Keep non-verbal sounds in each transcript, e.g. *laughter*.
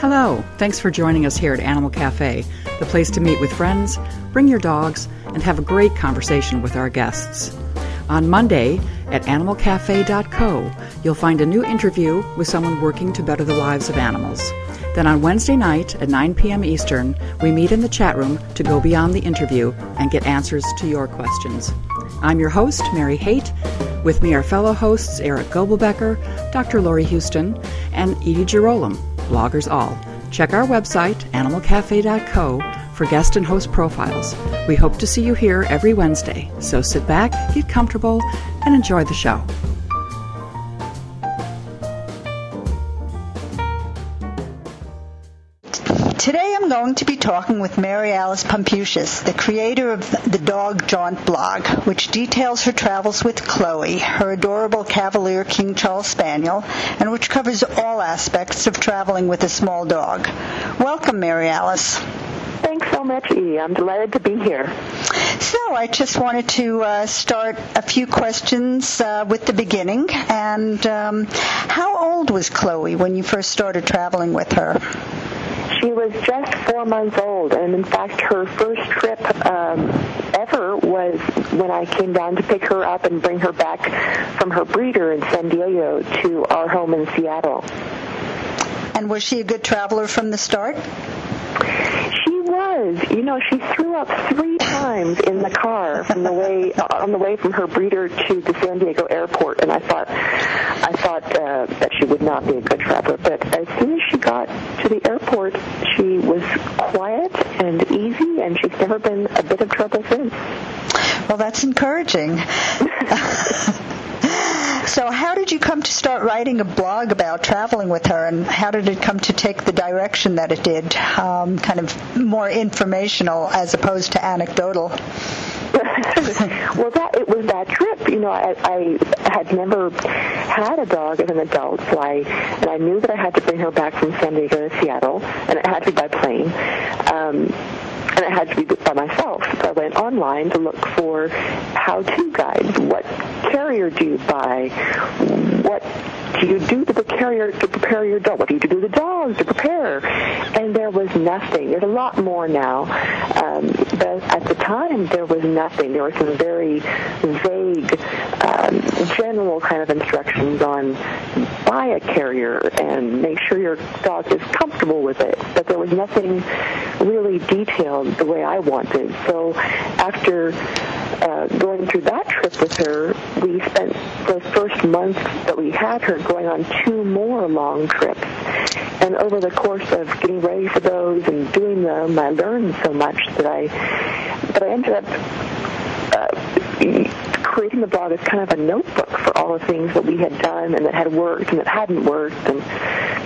Hello, thanks for joining us here at Animal Cafe, the place to meet with friends, bring your dogs, and have a great conversation with our guests. On Monday at animalcafe.co, you'll find a new interview with someone working to better the lives of animals. Then on Wednesday night at 9 p.m. Eastern, we meet in the chat room to go beyond the interview and get answers to your questions. I'm your host, Mary Haight. With me are fellow hosts Eric Goebelbecker, Dr. Lorie Huston, and Edie Jarolim bloggers all. Check our website, animalcafe.co, for guest and host profiles. We hope to see you here every Wednesday, so sit back, get comfortable, and enjoy the show. Today I'm going to be talking with Mary Alice Pomputius, the creator of the Dog Jaunt blog, which details her travels with Chloe, her adorable Cavalier King Charles Spaniel, and which covers all aspects of traveling with a small dog. Welcome, Mary Alice. Thanks so much, Edie. I'm delighted to be here. So I just wanted to uh, start a few questions uh, with the beginning. And um, how old was Chloe when you first started traveling with her? She was just four months old, and in fact, her first trip um, ever was when I came down to pick her up and bring her back from her breeder in San Diego to our home in Seattle. And was she a good traveler from the start? Was. You know, she threw up three times in the car from the way on the way from her breeder to the San Diego airport, and I thought, I thought uh, that she would not be a good traveler. But as soon as she got to the airport, she was quiet and easy, and she's never been a bit of trouble since. Well, that's encouraging. *laughs* So, how did you come to start writing a blog about traveling with her, and how did it come to take the direction that it did? Um, kind of more informational as opposed to anecdotal. *laughs* well, that it was that trip. You know, I, I had never had a dog as an adult, so I and I knew that I had to bring her back from San Diego to Seattle, and it had to be by plane. Um, and it had to be by myself. So I went online to look for how-to guides. What carrier do you buy? What do you do to the carrier to prepare your dog? What do you do to the dog to prepare? And there was nothing. There's a lot more now, um, but at the time there was nothing. There were some very vague, um, general kind of instructions on buy a carrier and make sure your dog is comfortable with it. But there was nothing really detailed the way I wanted. So after uh, going through that trip with her, we spent the first month that we had her going on two more long trips. And over the course of getting ready for those and doing them, I learned so much that I that I ended up uh, creating the blog as kind of a notebook for all the things that we had done and that had worked and that hadn't worked, and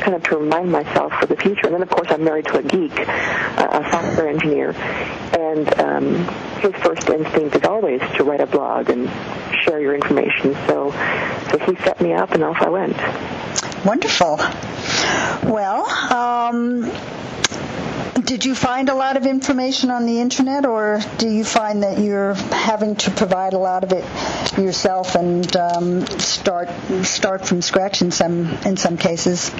kind of to remind myself for the future. And then, of course, I'm married to a geek, a software engineer, and um, his first instinct is always to write a blog and share your information. So, so he set me up, and off I went. Wonderful. Well, um, did you find a lot of information on the internet, or do you find that you're having to provide a lot of it yourself and um, start start from scratch in some in some cases?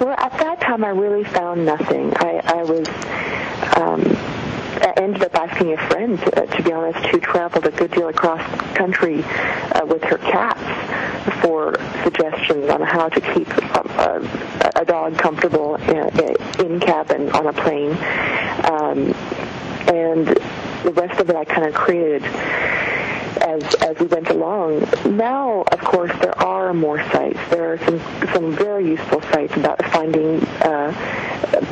Well, at that time, I really found nothing. I, I was. Um, I ended up asking a friend, uh, to be honest, who traveled a good deal across country uh, with her cats for suggestions on how to keep a, a dog comfortable in, in cabin on a plane. Um, and the rest of it I kind of created as as we went along. Now, of course, there are more sites. There are some some very useful sites about finding uh,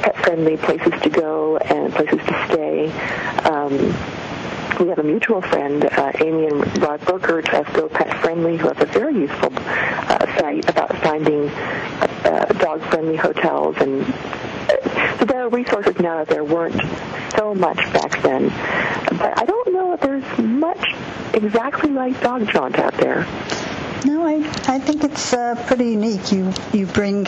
pet-friendly places to go and places to stay. Um, we have a mutual friend, uh, Amy and Rod Burkert of Go Pet Friendly, who have a very useful uh, site about finding dog-friendly hotels. And uh, so there are resources now that there weren't so much back then. But I don't know if there's much exactly like Dog Jaunt out there. No, I I think it's uh, pretty unique. You you bring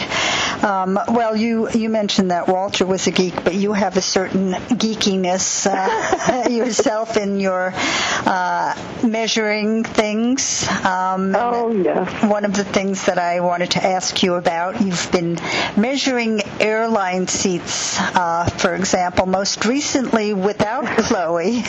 Um, well, you you mentioned that Walter was a geek, but you have a certain geekiness uh, *laughs* yourself in your uh, measuring things. Um, oh yes. One of the things that I wanted to ask you about, you've been measuring airline seats, uh, for example, most recently without *laughs* Chloe,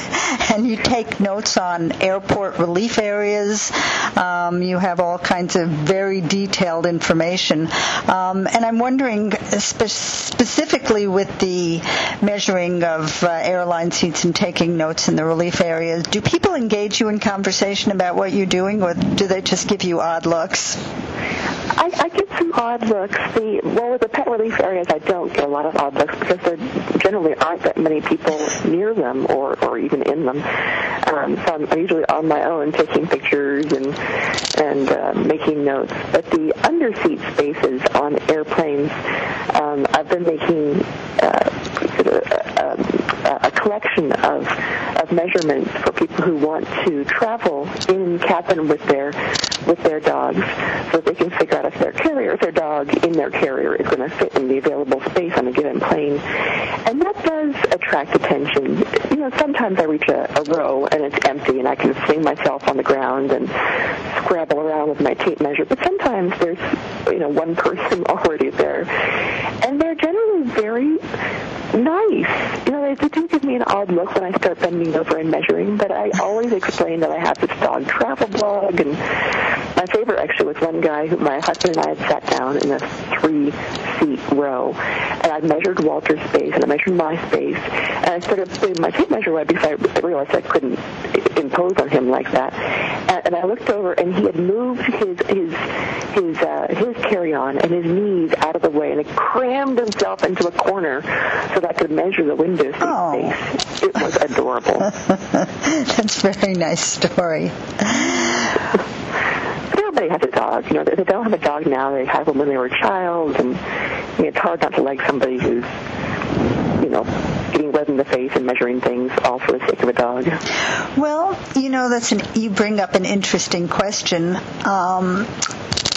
and you take notes on airport relief areas. Um, you have all kinds of very detailed information, um, and I'm wondering spe- specifically with the measuring of uh, airline seats and taking notes in the relief areas, do people engage you in conversation about what you're doing, or do they just give you odd looks? I, I get some odd looks. The well, with the pet relief areas, I don't get a lot of odd looks because there generally aren't that many people near them or or even in them. Um, so I'm, usually on my own taking pictures and and uh, making notes. But the underseat spaces on airplanes, um, I've been making uh, sort of, um, a collection of of measurements for people who want to travel in cabin with their with their dogs, so that they can figure out if their dog in their carrier is going to fit in the available space on a given plane, and that does attract attention. You know, sometimes I reach a, a row and it's empty, and I can fling myself on the ground and scrabble around with my tape measure, but sometimes there's you know one person *laughs* already there, and they're generally very nice. You know, they, they do give me an odd look when I start bending over and measuring, but I always explain that I have this dog travel blog, and my favorite actually was one guy who my husband and I had sat down in a three-seat row, and I measured Walter's space and I measured my space, and I started putting my tape measure away because I realized I couldn't impose on him like that, and, and I looked over and he had moved his his his uh, his carry-on and his knees out of the way, and he crammed himself into a corner so that I could measure the window seat oh. space. It was adorable. *laughs* That's a very nice story. Everybody has a dog. You know, if they don't have a dog now, they had one when they were a child, and you know, it's hard not to like somebody who's, you know, getting red in the face and measuring things all for the sake of a dog. Well, you know, that's an you bring up an interesting question. Um,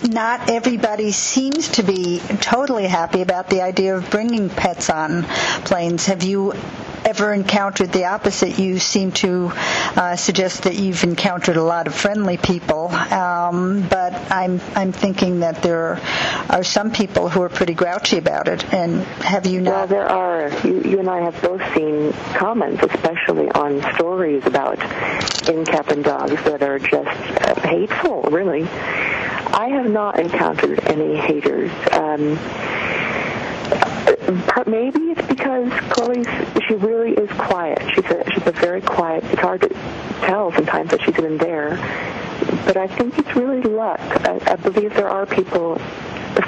not everybody seems to be totally happy about the idea of bringing pets on planes. Have you ever encountered the opposite? You seem to uh, suggest that you've encountered a lot of friendly people, um, but I'm I'm thinking that there are some people who are pretty grouchy about it. And have you not? Well, there are. You, you and I have both seen comments, especially on stories about in-cabin dogs that are just uh, hateful, really. I have not encountered any haters. Um, maybe it's because Chloe's she really is quiet. She's a she's a very quiet. It's hard to tell sometimes that she's even there, but I think it's really luck. I, I believe there are people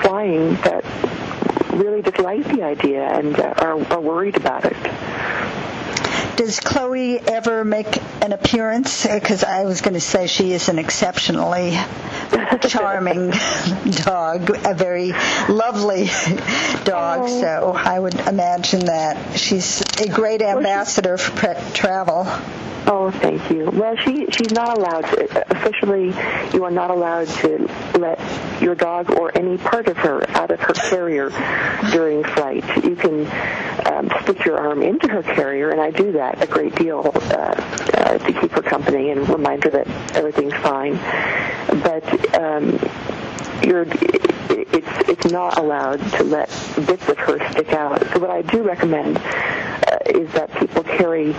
flying that really dislike the idea and uh, are, are worried about it. Does Chloe ever make an appearance? Uh, because I was going to say she is an exceptionally *laughs* charming dog, a very lovely dog. Oh. So I would imagine that she's a great ambassador for travel. Oh, thank you. Well, she she's not allowed to officially. You are not allowed to let your dog or any part of her out of her carrier during flight. You can um, stick your arm into her carrier, and I do that a great deal uh, uh, to keep her company and remind her that everything's fine. But um, you're it's it's not allowed to let bits of her stick out. So what I do recommend is that people carry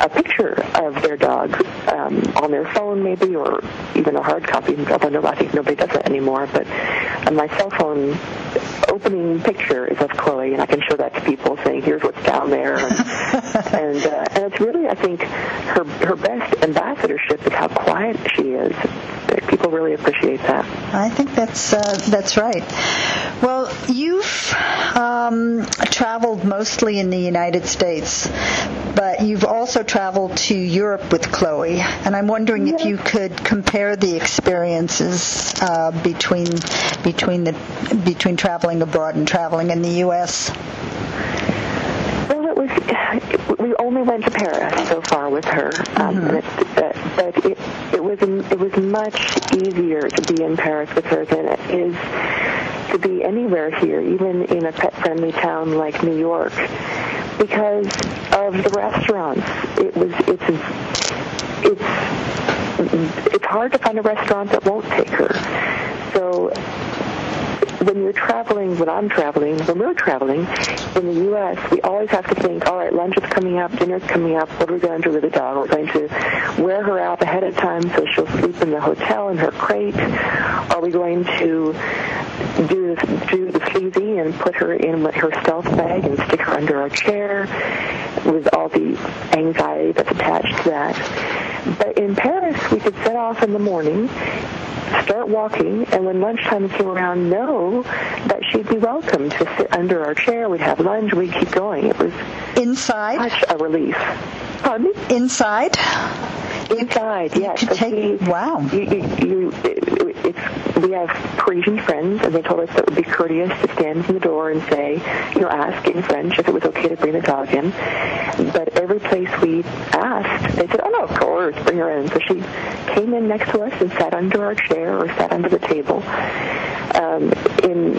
a picture of their dog um, on their phone, maybe, or even a hard copy. Although no, I think nobody does that anymore. But my cell phone, opening picture is of Chloe, and I can show that to people, saying, "Here's what's down there." And *laughs* and, uh, and it's really, I think, her her best ambassadorship is how quiet she is. People really appreciate that. I think that's uh, that's right. Well, you've um, traveled mostly in the United States, but you've also traveled to Europe with Chloe, and I'm wondering if you could compare the experiences uh, between between the between traveling abroad and traveling in the U.S. Well, it was. We only went to Paris so far with her, um, mm-hmm. it, uh, but it it was it was much easier to be in Paris with her than it is to be anywhere here, even in a pet-friendly town like New York, because of the restaurants. It was it's it's it's hard to find a restaurant that won't take her. So when you're traveling, when I'm traveling, when we're traveling in the U.S., we always have to think, all right, lunch is coming up, dinner's coming up, what are we going to do with the dog? We're going to wear her out ahead of time so she'll sleep in the hotel in her crate. Are we going to do, do the sleazy and put her in her stealth bag and stick her under our chair with all the anxiety that's attached to that? But in Paris, we could set off in the morning start walking, and when lunchtime came around, know that she'd be welcome to sit under our chair. We'd have lunch. We'd keep going. It was inside such a relief. Pardon me? Inside. Inside, yes. Could take, we, wow. You, you, you, it's, we have Parisian friends, and they told us that it would be courteous to stand in the door and say, you know, ask in French if it was okay to bring the dog in. But every place we asked, they said, oh no, of course, bring her in. So she came in next to us and sat under our chair or sat under the table. Um, in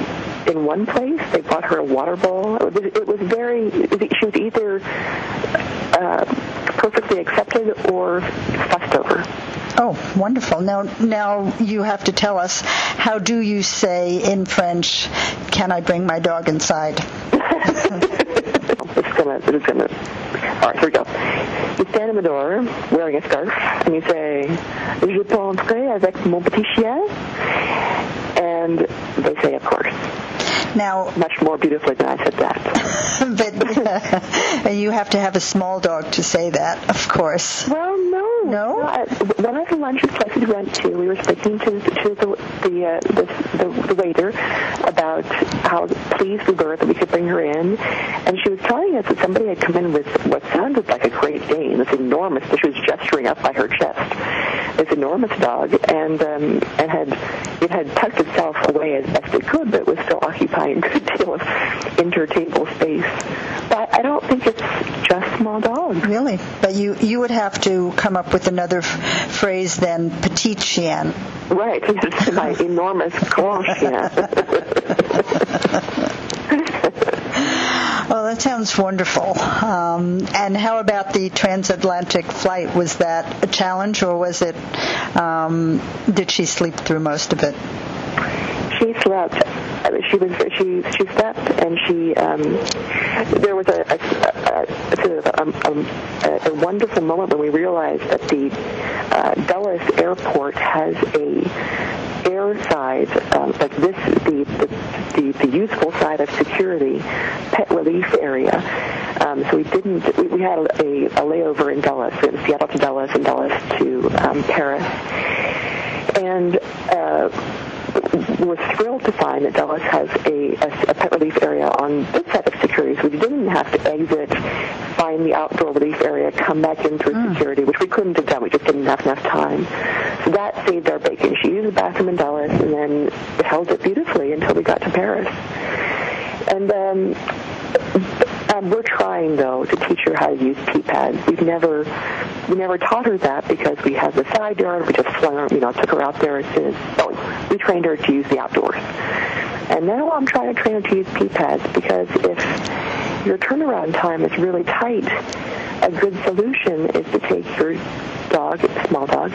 in one place, they brought her a water bowl. It was, it was very. She was either uh, perfectly accepted or fussed over. Oh, wonderful. Now, now you have to tell us how do you say in French, "Can I bring my dog inside"? *laughs* it's gonna, it's gonna. All right, here we go. You stand in the door wearing a scarf, and you say, "Je peux entrer avec mon petit chien?" And they say, "Of course." Now, much more beautifully than I said that. *laughs* but uh, *laughs* you have to have a small dog to say that, of course. Well, no, no. I, one of the lunches places we went to, we were speaking to, to the the, uh, the, the the waiter about how pleased we were that we could bring her in, and she was telling us that somebody had come in with what sounded like a Great Dane, this enormous. That she was gesturing up by her chest, this enormous dog, and um, and had it had tucked itself away as best it could, but it was still *laughs* occupying a good deal of intertable space. But I don't think it's just small dogs. Really? But you you would have to come up with another f- phrase than petite chien. Right. *laughs* It's my enormous grand chien. *laughs* Well, that sounds wonderful. Um, and how about the transatlantic flight? Was that a challenge, or was it? Um, did she sleep through most of it? She slept. She was she she slept, and she um, there was a a, a, a, um, a, wonderful moment when we realized that the uh, Dulles Airport has a air side, um, like this, the, the, the, the useful side of security, pet relief area. Um, so we didn't, we, we had a, a layover in Dulles, in Seattle to Dulles and Dulles to um, Paris. And uh, we're thrilled to find that Dulles has a, a, a pet relief area on this side of security, so we didn't have to exit, find the outdoor relief area, come back in through mm. security, which we couldn't have done. We just didn't have enough time. So that saved our bacon. She used the bathroom in Dulles and then held it beautifully until we got to Paris. And um, um, we're trying though to teach her how to use pee pads. We've never we never taught her that because we had the side yard. We just flung her, you know, took her out there as soon as oh, we trained her to use the outdoors. And now I'm trying to train her to use pee pads because if your turnaround time is really tight, a good solution is to take your dog, small dog,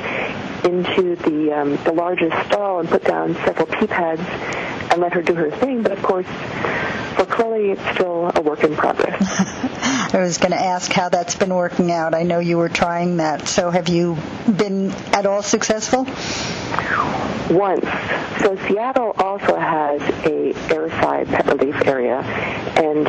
into the um, the largest stall and put down several pee pads and let her do her thing. But of course, for Chloe, it's still a work in progress. *laughs* I was going to ask how that's been working out. I know you were trying that. So have you been at all successful? Once. So Seattle also has a airside pet relief area, and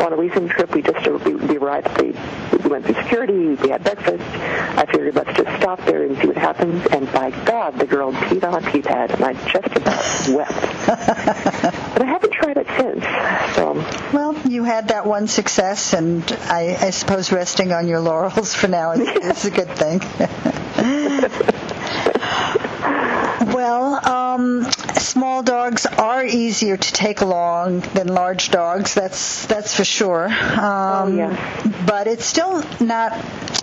on a recent trip, we just we, we arrived. We, we went through security. We had breakfast. I figured let's just stop there and see what happens. And by God, the girl peed on a pee pad, and I just about wept. *laughs* but I haven't tried it since. So. Well, you had that one success, and I, I suppose resting on your laurels for now is, *laughs* is a good thing. *laughs* well, um, small dogs are easier to take along than large dogs. That's that's for sure. Um, oh, yeah. But it's still not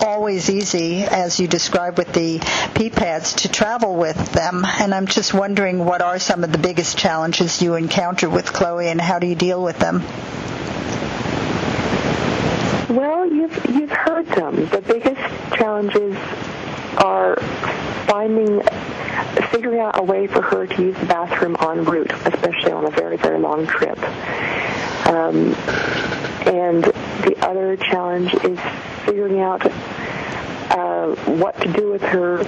always easy, as you described with the pee pads, to travel with them. And I'm just wondering what are some of the biggest challenges you encounter with Chloe, and how do you deal with them? Well, you've you've heard them. The biggest challenges are finding figuring out a way for her to use the bathroom en route, especially on a very very long trip. Um, and the other challenge is figuring out uh, what to do with her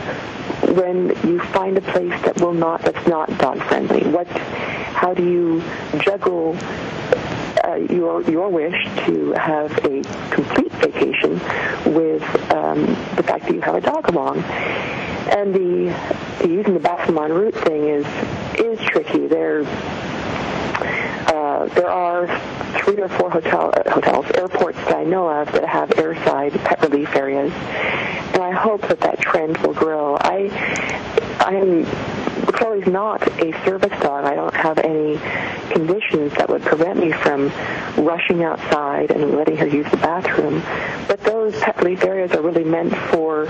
when you find a place that will not that's not dog friendly. What, how do you juggle uh, your your wish to have a complete vacation with um, the fact that you have a dog along? And the, the using the bathroom en route thing is is tricky. There uh, there are three or four hotel uh, hotels, airports that I know of that have airside pet relief areas, and I hope that that trend will grow. I I am Chloe's not a service dog. I don't have any conditions that would prevent me from rushing outside and letting her use the bathroom. But those pet relief areas are really meant for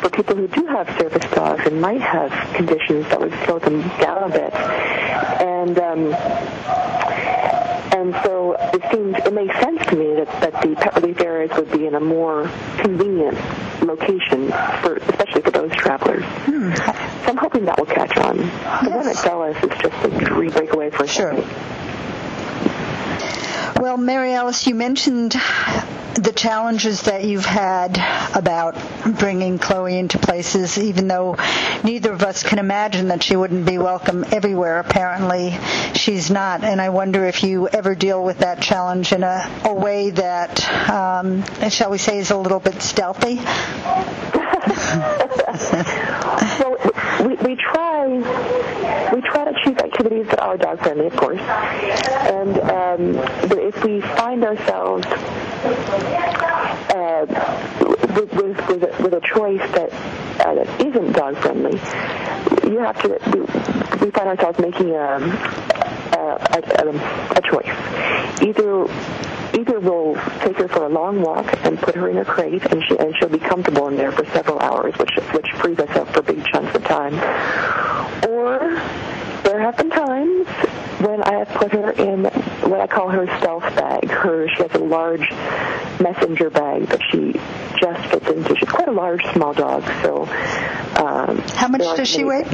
for people who do have service dogs and might have conditions that would slow them down a bit. And um, and so it seems it makes sense to me that, that the pet relief areas would be in a more convenient location for especially for those travelers. Hmm. So I'm hoping that will catch on. Yes. The one at Dulles is just a dream breakaway for sure. Well, Mary Alice, you mentioned the challenges that you've had about bringing Chloe into places, even though neither of us can imagine that she wouldn't be welcome everywhere. Apparently, she's not. And I wonder if you ever deal with that challenge in a, a way that, um, shall we say, is a little bit stealthy. *laughs* well, we, we try we try to choose activities that are dog friendly, of course. And um, but if we find ourselves uh, with, with, with, a, with a choice that uh, that isn't dog friendly, you have to. We, find ourselves making a a, a, a choice. Either either we'll take her for a long walk and put her in a crate, and she and she'll be comfortable in there for several hours, which which frees us up for big chunks of time. Or there have been times when I have put her in what I call her stealth bag. Her she has a large messenger bag that she just fits into. She's quite a large small dog, so. Um, How much does she weigh?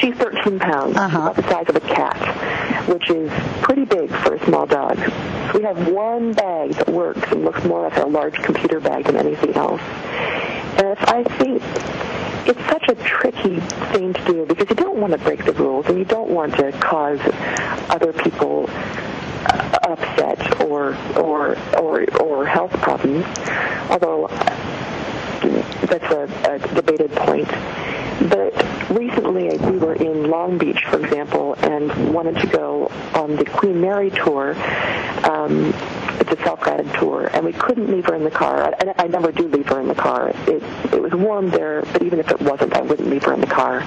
She's 13 pounds, uh-huh. about the size of a cat, which is pretty big for a small dog. So we have one bag that works and looks more like a large computer bag than anything else. And if I think it's such a tricky thing to do because you don't want to break the rules and you don't want to cause other people uh, upset or or or or health problems. Although that's a, a debated point. But recently we were in Long Beach, for example, and wanted to go on the Queen Mary tour. Um, it's a self-guided tour, and we couldn't leave her in the car. I, I never do leave her in the car. It, it was warm there, but even if it wasn't, I wouldn't leave her in the car.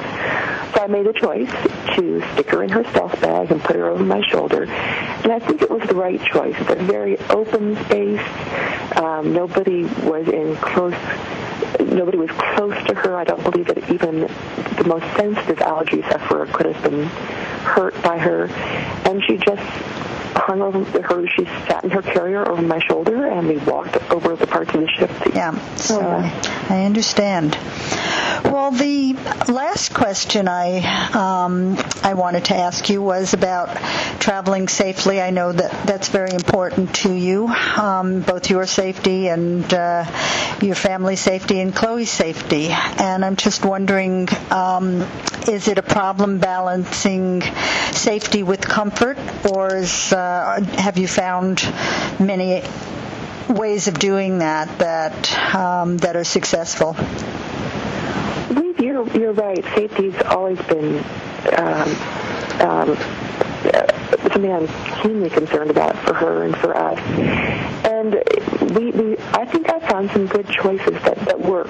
So I made a choice to stick her in her stealth bag and put her over my shoulder, and I think it was the right choice. It's a very open space. Um, nobody was in close nobody was close to her. I don't believe that even the most sensitive allergy sufferer could have been hurt by her. And she just hung over her. She sat in her carrier over my shoulder, and we walked over the parts of the ship. Yeah, so oh, I, I understand. Well, the last question I um, I wanted to ask you was about traveling safely. I know that that's very important to you, um, both your safety and uh, your family safety and Chloe's safety. And I'm just wondering, um, is it a problem balancing safety with comfort, or is, uh, have you found many ways of doing that that um, that are successful? You're, you're right. Safety's always been um, um, something I'm keenly concerned about for her and for us. And we, we I think I found some good choices that, that work.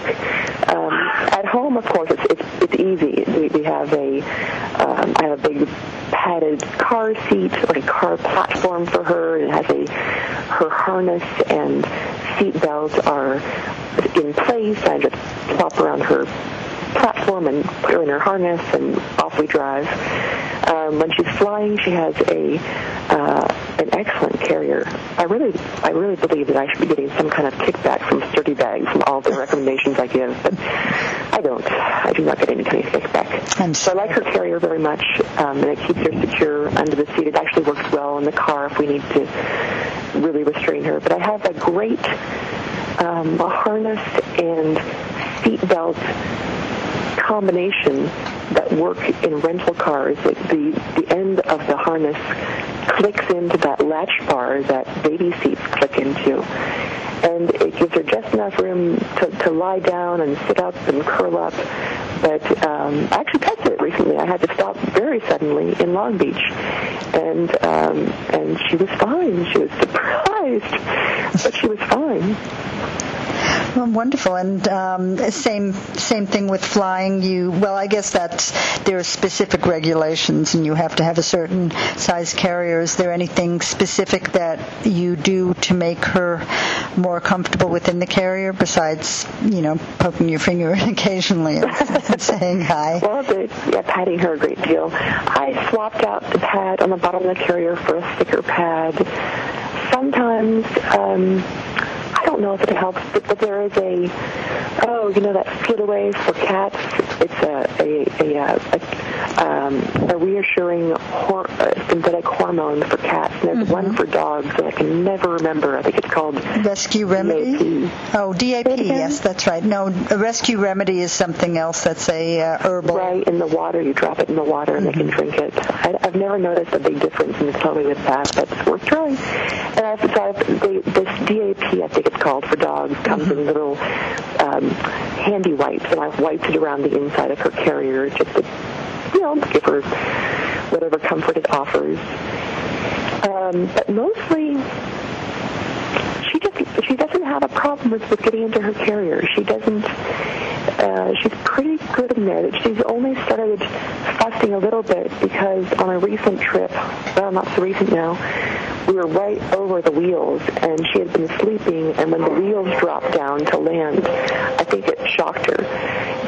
Um, at home, of course, it's, it's, it's easy. We, we have a um, I have a big padded car seat, or a car platform for her. It has a her harness and seat belts are in place. I just swap around her platform and put her in her harness and off we drive. Um, when she's flying, she has a uh, an excellent carrier. I really, I really believe that I should be getting some kind of kickback from SturdiBag from all the recommendations I give, but I don't. I do not get any kind of kickback. I'm so I like her carrier very much, um, and it keeps her secure under the seat. It actually works well in the car if we need to really restrain her. But I have a great um, harness and seat belt combination that work in rental cars. It, the the end of the harness clicks into that latch bar that baby seats click into. And it gives her just enough room to, to lie down and sit up and curl up. But um, I actually tested it recently. I had to stop very suddenly in Long Beach, and um, and she was fine. She was *laughs* surprised, but she was fine. Well, wonderful. And um, same same thing with flying. You well, I guess that's there are specific regulations, and you have to have a certain size carrier. Is there anything specific that you do to make her more comfortable within the carrier besides, you know, poking your finger in *laughs* occasionally and *laughs* saying hi? Well, the, yeah, patting her a great deal. I swapped out the pad on the bottom of the carrier for a thicker pad. Sometimes. Um, I don't know if it helps, but, but there is a oh, you know that Feliway for cats. It's a a a, a, um, a reassuring hor- uh, synthetic hormone for cats. And there's mm-hmm. one for dogs that I can never remember. I think it's called Rescue Remedy. DAP. Oh, DAP. Yes, that's right. No, a Rescue Remedy is something else. That's a uh, herbal. Right in the water. You drop it in the water and mm-hmm. they can drink it. I, never noticed a big difference in the totally with that, but it's worth trying. And I've, so I've, they, this DAP, I think it's called for dogs, comes mm-hmm. in little um, handy wipes, and I've wiped it around the inside of her carrier just to, you know, give her whatever comfort it offers. Um, but mostly, she just she doesn't have a problem with, with getting into her carrier. She doesn't. Uh, she's pretty good in there. She's only started fussing a little bit because on a recent trip, well, not so recent now, we were right over the wheels, and she had been sleeping, and when the wheels dropped down to land, I think it shocked her.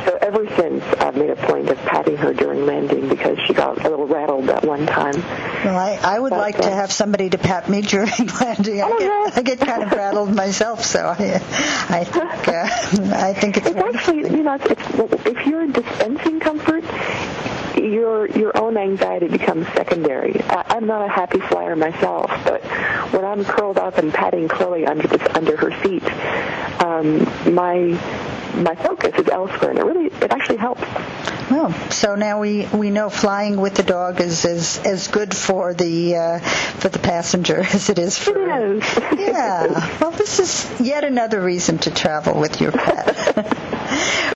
So ever since, I've made a point of patting her during landing because she got a little rattled that one time. Well, I, I would but, like uh, to have somebody to pat me during *laughs* landing. I get, I get kind of rattled myself, so I, I think uh, *laughs* I think it's. It's actually, you know, it's, if you're dispensing comfort, your your own anxiety becomes secondary. I, I'm not a happy flyer myself, but when I'm curled up and patting Chloe under this, under her seat, um, my my focus is elsewhere, and it really it actually helps. Well, so now we, we know flying with the dog is as as good for the uh, for the passenger *laughs* as it is for. It is. *laughs* Yeah. Well, this is yet another reason to travel with your pet. *laughs*